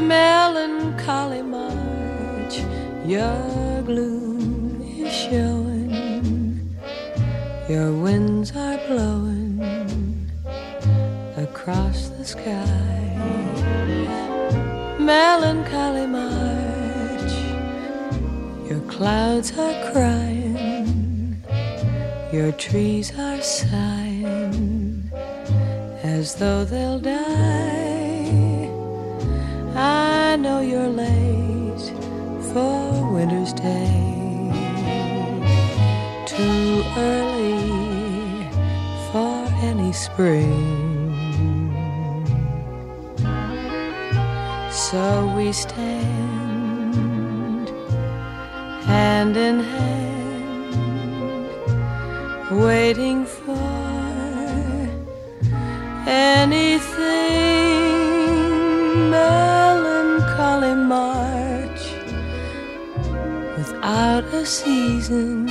Melancholy March, your gloom is showing, your winds are blowing across the sky. Melancholy March, your clouds are crying, your trees are sighing as though they'll die. I know you're late for winter's day, too early for any spring. So we stand hand in hand, waiting for anything melancholy march without a season.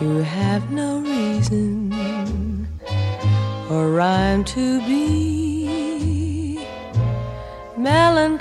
You have no reason or rhyme to be melancholy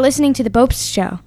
listening to The Bopst Show.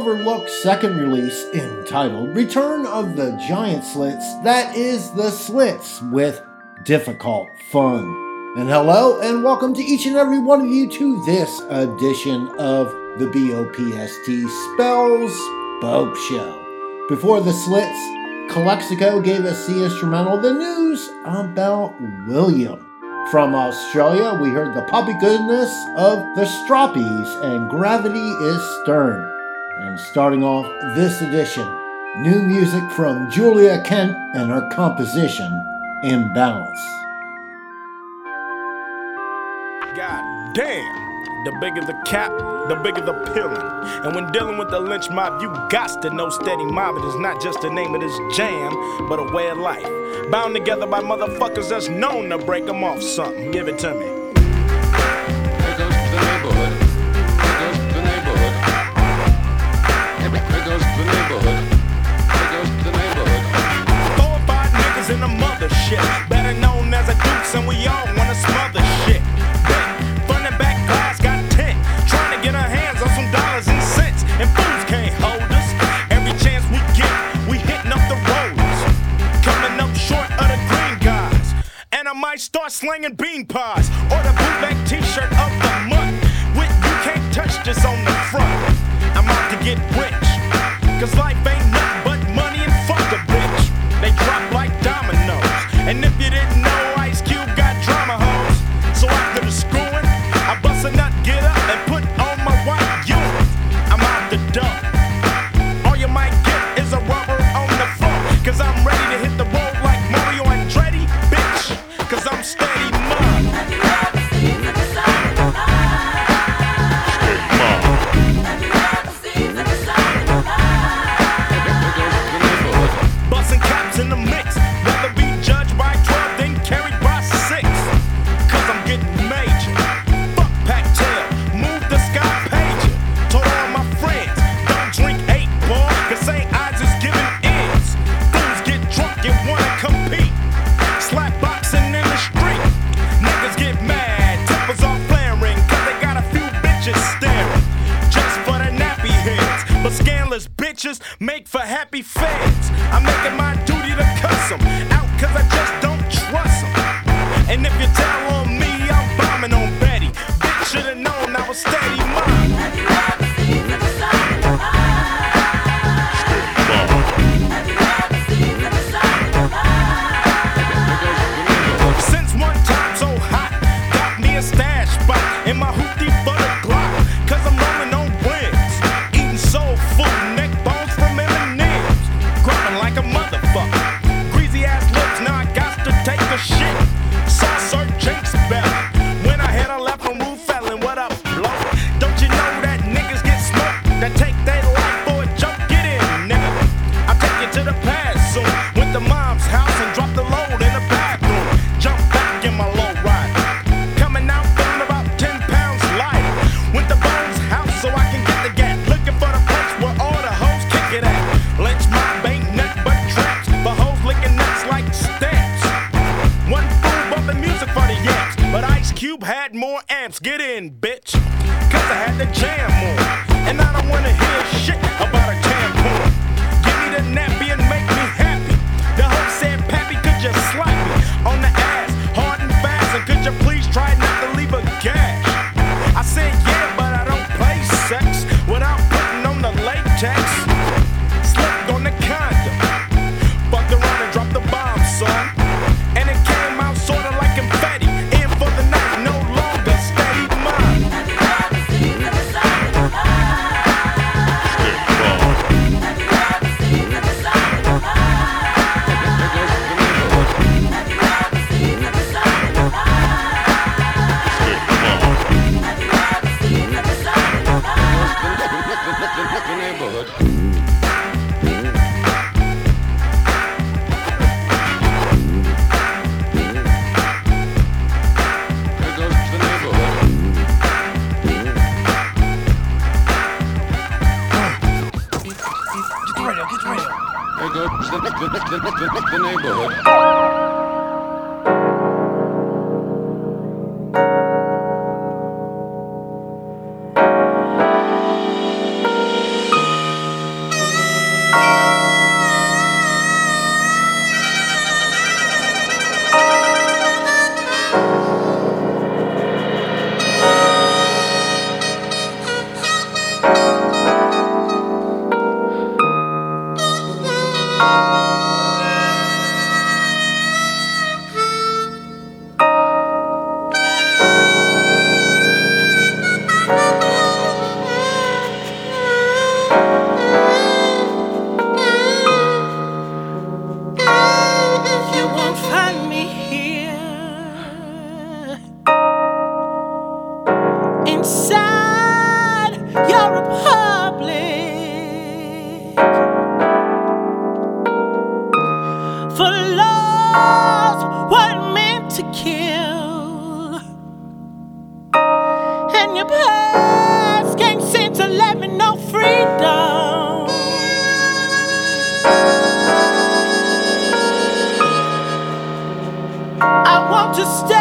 Overlooked second release entitled Return of the Giant Slits, that is The Slits with Difficult Fun. And hello, and welcome to each and every one of you to this edition of the BOPST Spells Bope Show. Before The Slits, Calexico gave us the instrumental The News About William. From Australia, we heard the poppy goodness of the Stroppies and Gravity is Stern. And starting off this edition, new music from Julia Kent and her composition, Imbalance. God damn! The bigger the cap, the bigger the pillin'. And when dealing with the lynch mob, you gotta know steady Mob. It is not just the name of this jam, but a way of life. Bound together by motherfuckers that's known to break 'em off something. Give it to me. shit. Better known as a deuce, and we all wanna smother shit. Front and back glass got tent, trying to get our hands on some dollars and cents. And fools can't hold us. Every chance we get, we hitting up the roads. Coming up short of the green guys. And I might start slinging bean pies or the bootleg t shirt of the month. With you can't touch this on the front. I'm out to get rich, cause life ain't. Meant to kill. And your past can't seem to let me know freedom. I want to stand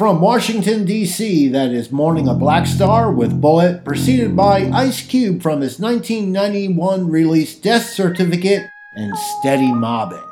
From Washington, D.C., that is Mourning [A] BLKstar with Bullet, preceded by Ice Cube from his 1991 release Death Certificate and Steady Mobbing.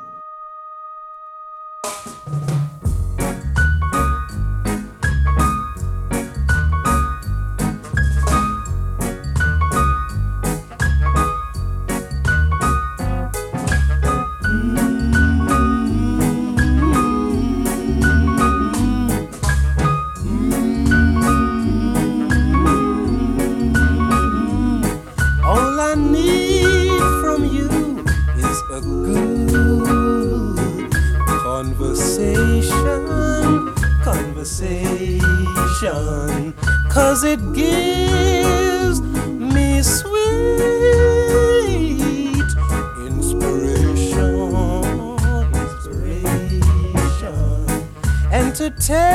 And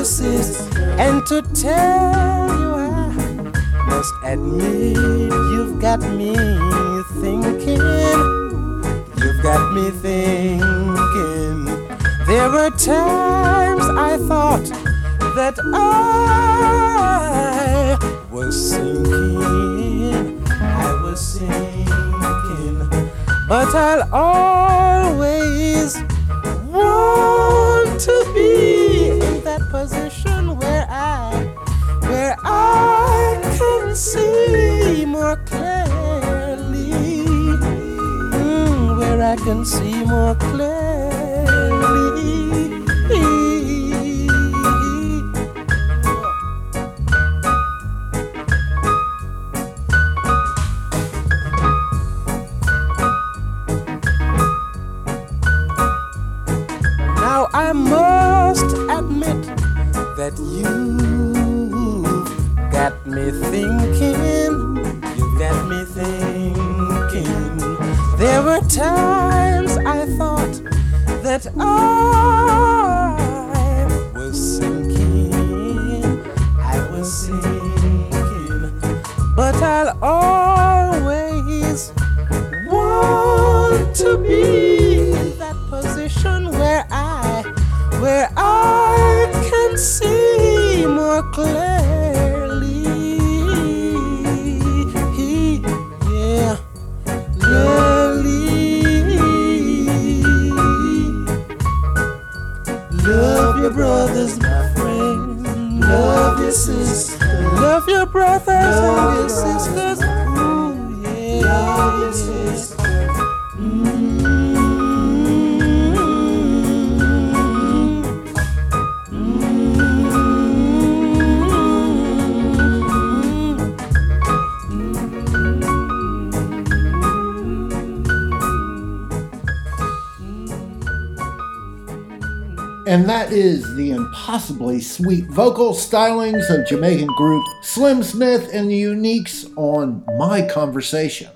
And to tell you, I must admit, you've got me thinking. You've got me thinking. There were times I thought that I was sinking. I was sinking. But I'll always can see more clearly. I impossibly sweet vocal stylings of Jamaican group Slim Smith and the Uniques on My Conversation.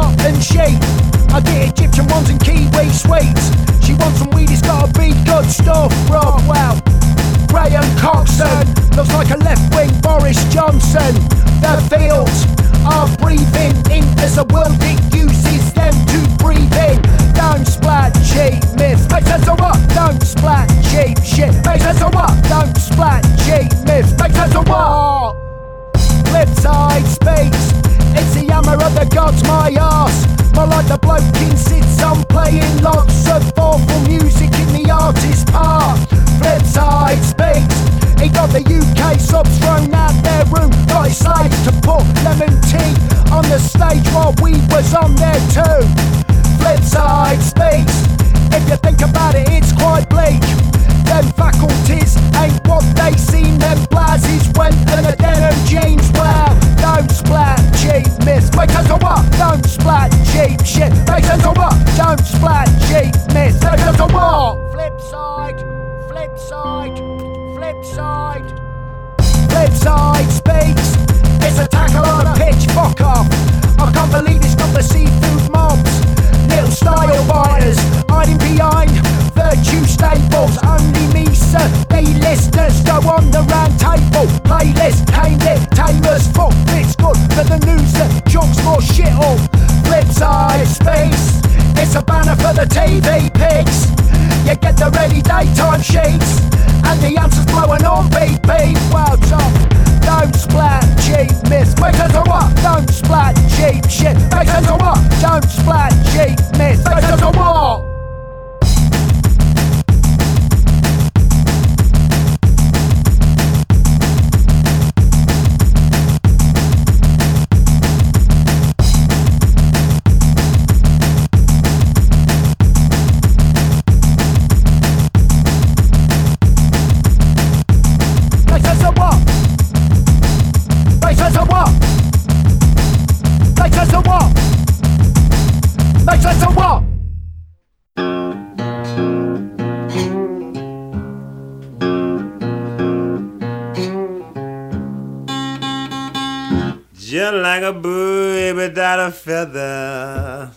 Living, it's a cotton sheet. I get Egyptian ones and Kiwi sweets. She wants some weed, it's gotta be good stuff, bro. Wow. Graham Coxon looks like a left wing Boris Johnson. The fields are breathing in as the world it uses them to breathe in. Don't splat cheap myth. Make sense of what? Don't splat cheap shit. Make sense of what? Don't splat cheap myth. Make sense of what? Flipside space. It's the hammer of the gods, my ass. More like the bloke in sits on playing lots of awful music in the artist's part. Flipside space. He got the UK subs thrown out their room. Got his slaves to put lemon tea on the stage while we was on there too. Flip side speaks. If you think about it, it's quite bleak. Them faculties ain't what they seem. Them blazes went and the denim jeans. Well, don't splat cheap miss. Make sense of what? Don't splat cheap shit. Make sense of what? Don't splat cheap miss. Make sense of what? Flip side, flip side, flip side. Flip side speaks. It's a tackle on a pitch. Fuck off. I can't believe it's not the seafood mobs. Little style biters hiding behind virtue staples. Only me, sir. They listeners go on the round table. Playlist came it. Tamers fuck. It's good for the news that jokes more shit up. Flip side space. It's a banner for the TV pigs. You get the ready daytime sheets. And the answers blowing on beat beat. Well, top. Don't splat cheap miss. Sense of what? Don't splat cheap shit. Sense of what? Don't splat cheap miss. Sense of what? Like a bird without a feather.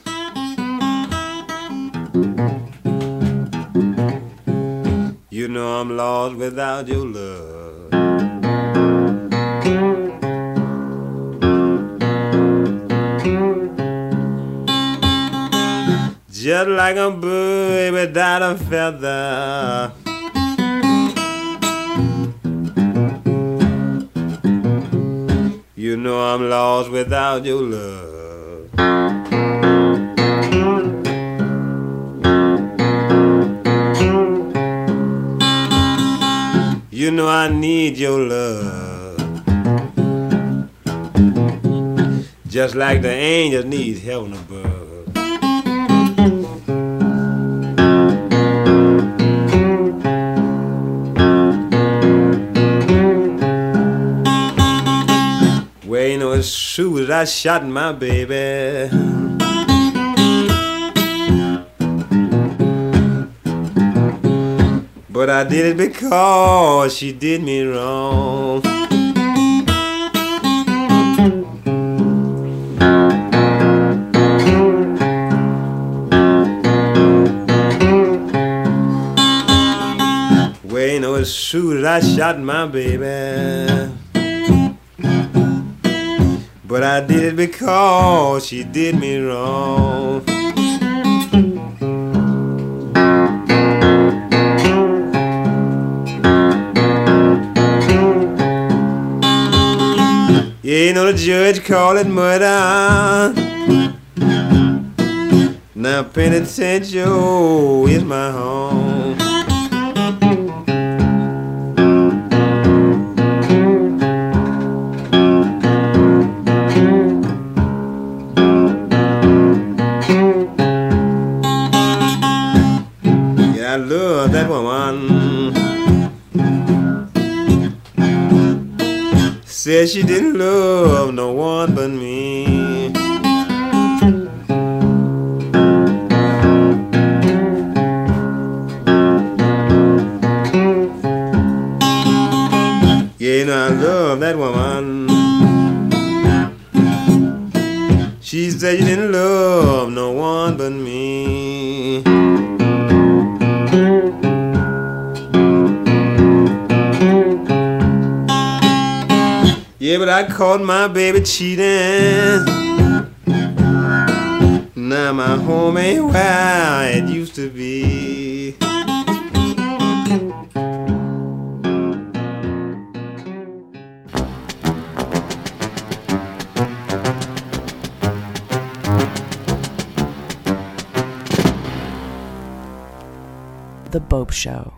You know I'm lost without your love. Just like a bird without a feather. You know I'm lost without your love. You know I need your love. Just like the angels need heaven above. As soon as I shot my baby. But I did it because she did me wrong. Well, you know, as soon as I shot my baby. But I did it because she did me wrong. Yeah, you know the judge called it murder. Now penitentiary is my home. Said she didn't love no one but me. Yeah, you know I love that woman. She said you didn't love no one but me. I caught my baby cheating. Now my home ain't where it used to be. The Bopst Show.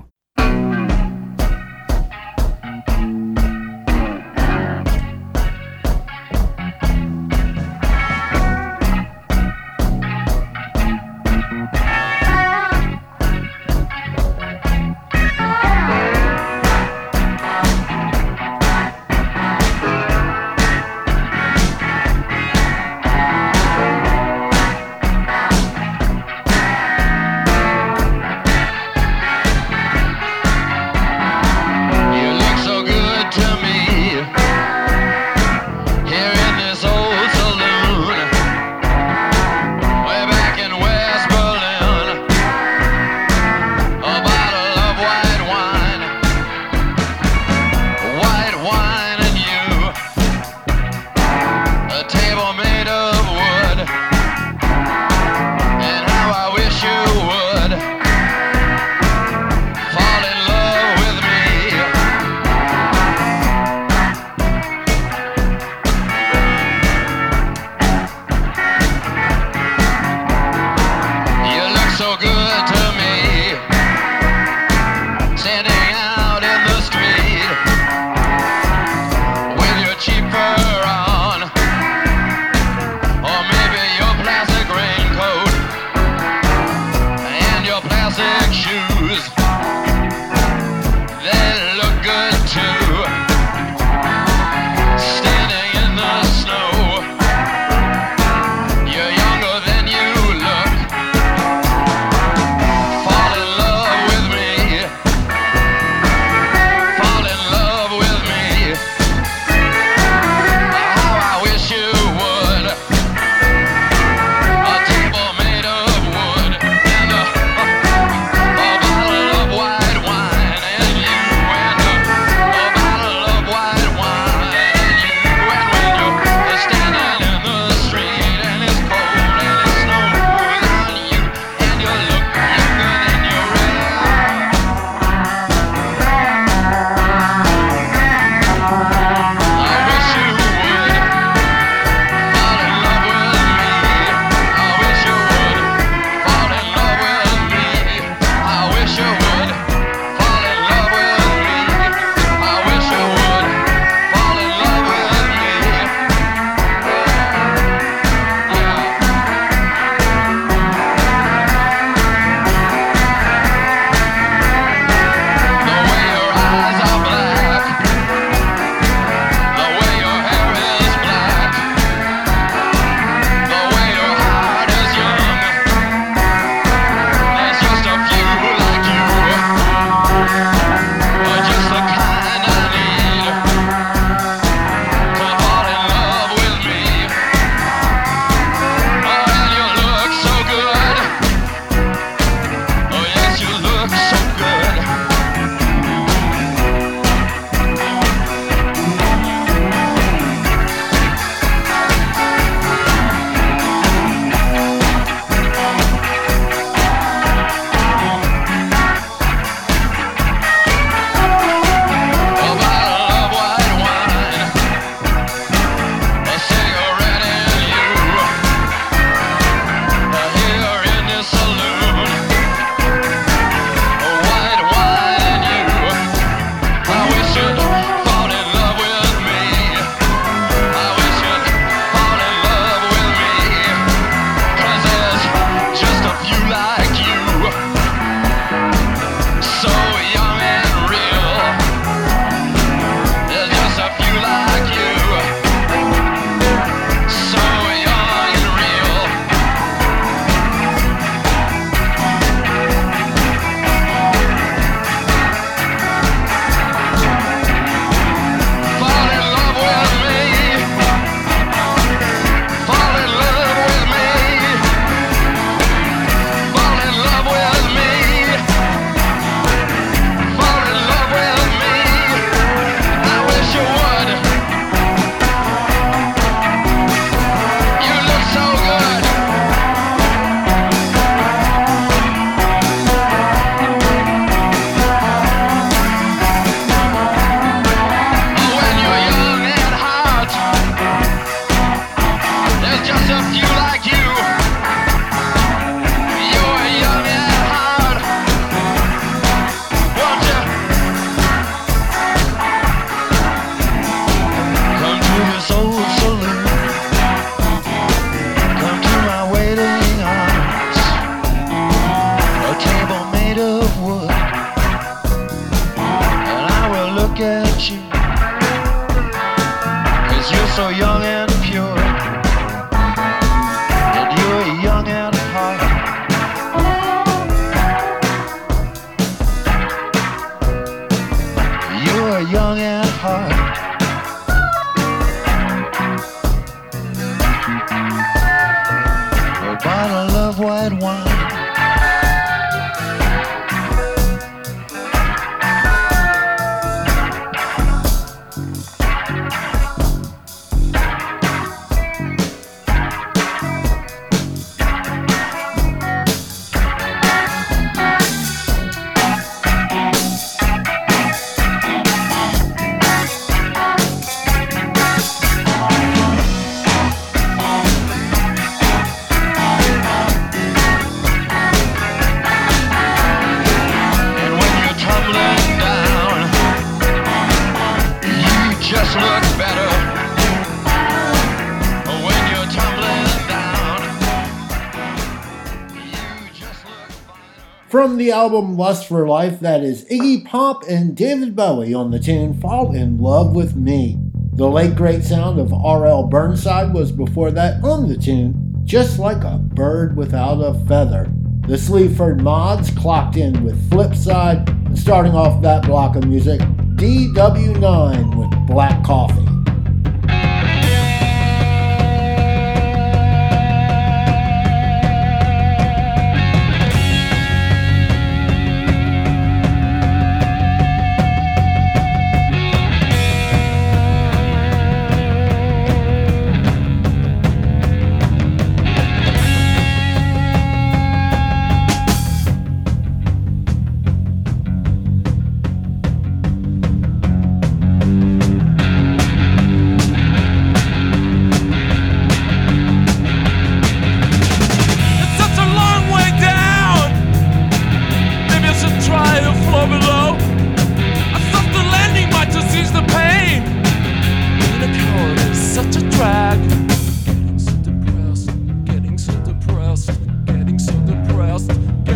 From the album Lust for Life, that is Iggy Pop and David Bowie on the tune Fall in Love with Me. The late great sound of R.L. Burnside was before that on the tune Just Like a Bird Without a Feather. The Sleaford Mods clocked in with Flipside, and starting off that block of music, DW9 with Black Coffee.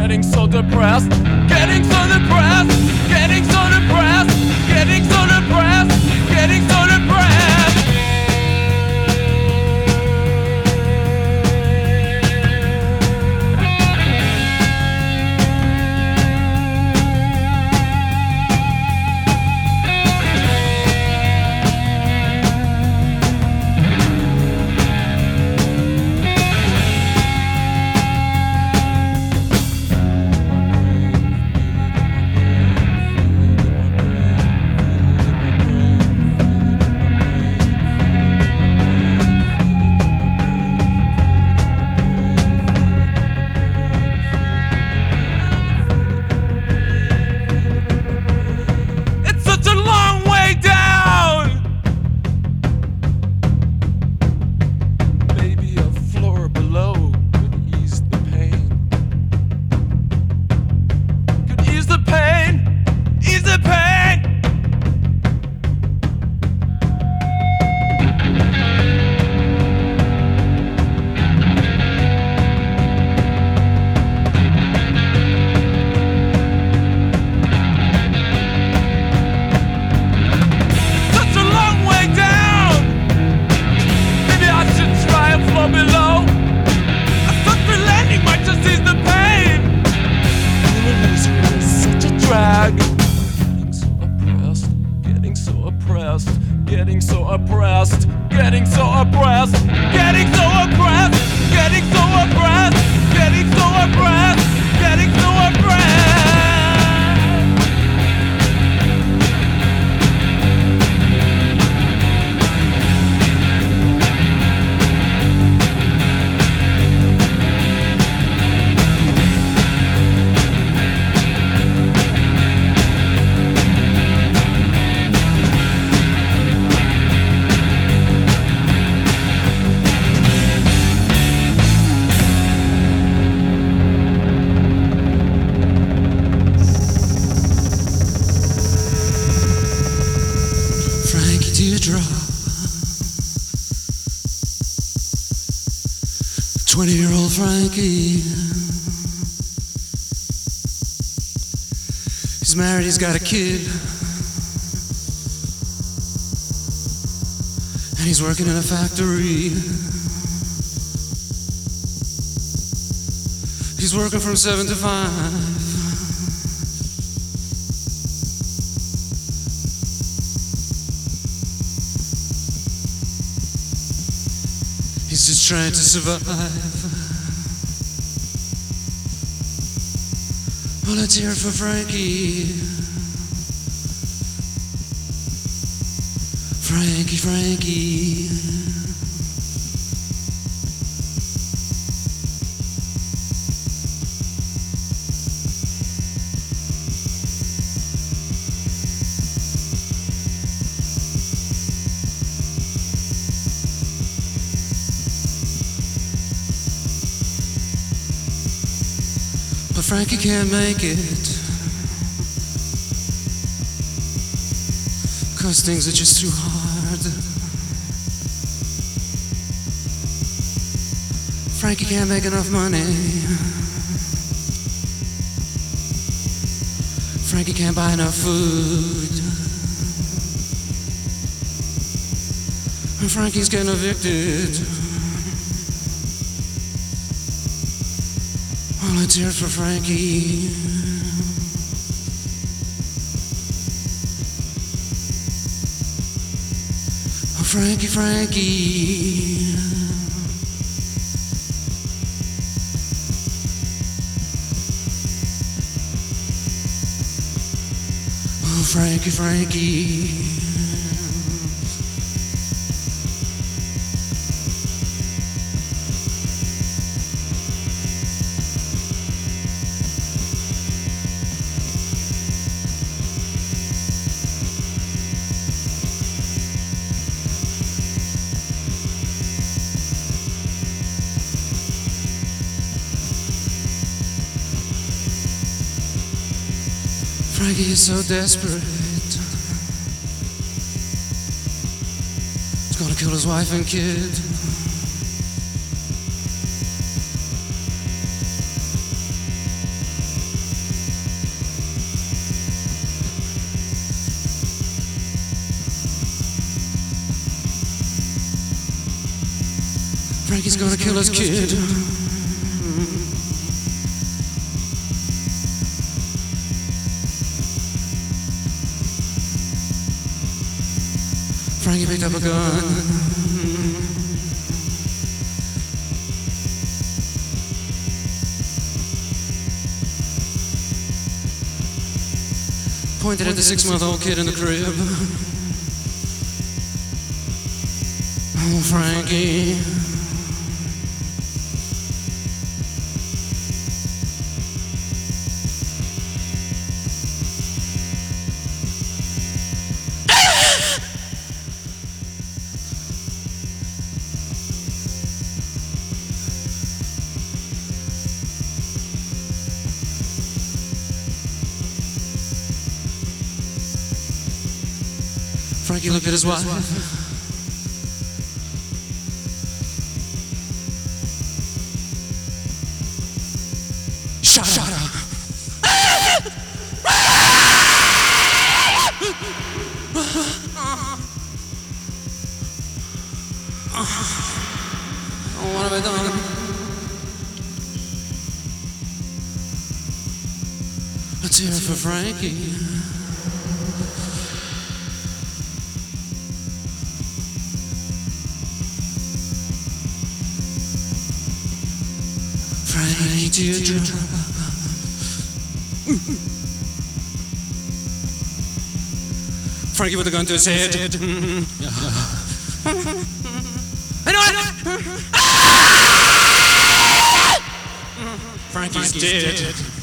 Getting so depressed, getting so depressed, getting so depressed, getting so Frankie. He's married, he's got a kid. And he's working in a factory. He's working from 7 to 5. He's just trying to survive. Well, let's hear it for Frankie. Frankie, Frankie. But Frankie can't make it. Cause things are just too hard. Frankie can't make enough money. Frankie can't buy enough food. And Frankie's getting evicted. Well, for Frankie. Oh, Frankie, Frankie. Oh, Frankie, Frankie. Is so desperate. He's gonna kill his wife and kid. Frankie's gonna kill his kid. Frankie picked up a gun. Pointed at the six month old kid in the crib. Oh, Frankie. Frankie looked at his wife. Shut, Shut up. Oh, what have I done? Let's hear it for Frankie. Frankie teardrop. Frankie with a gun to his head. I know it! Frankie's dead. Frankie's.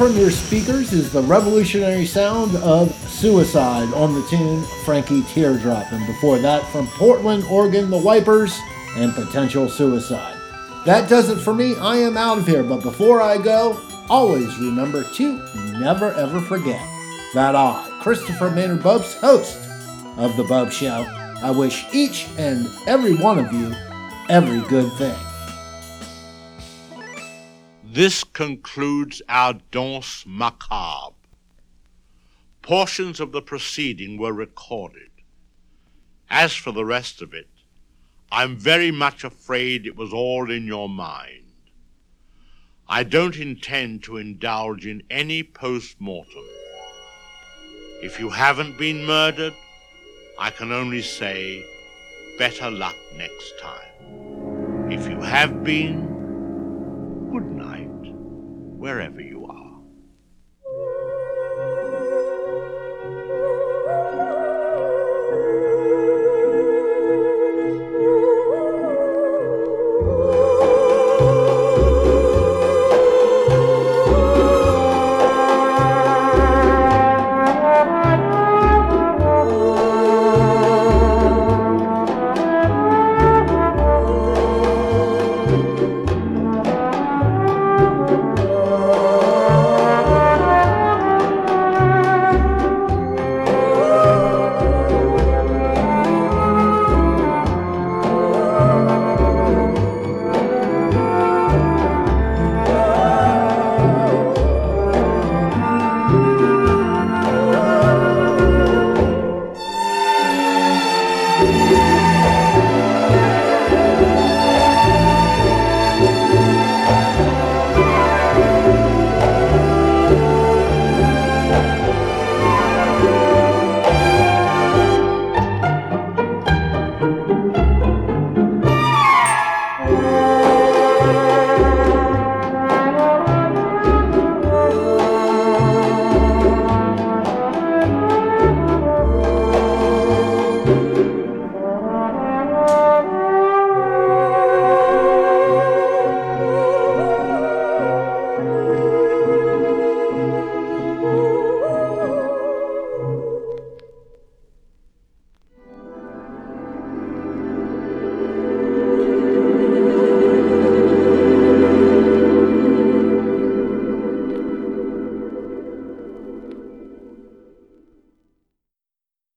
From your speakers is the revolutionary sound of Suicide on the tune Frankie Teardrop, and before that, from Portland, Oregon, the Wipers and Potential Suicide. That does it for me. I am out of here, but before I go, always remember to never ever forget that I, Christopher Maynard Bopst, host of The Bopst Show, I wish each and every one of you every good thing. This concludes our danse macabre. Portions of the proceeding were recorded. As for the rest of it, I'm very much afraid it was all in your mind. I don't intend to indulge in any post mortem. If you haven't been murdered, I can only say better luck next time. If you have been, good night, wherever you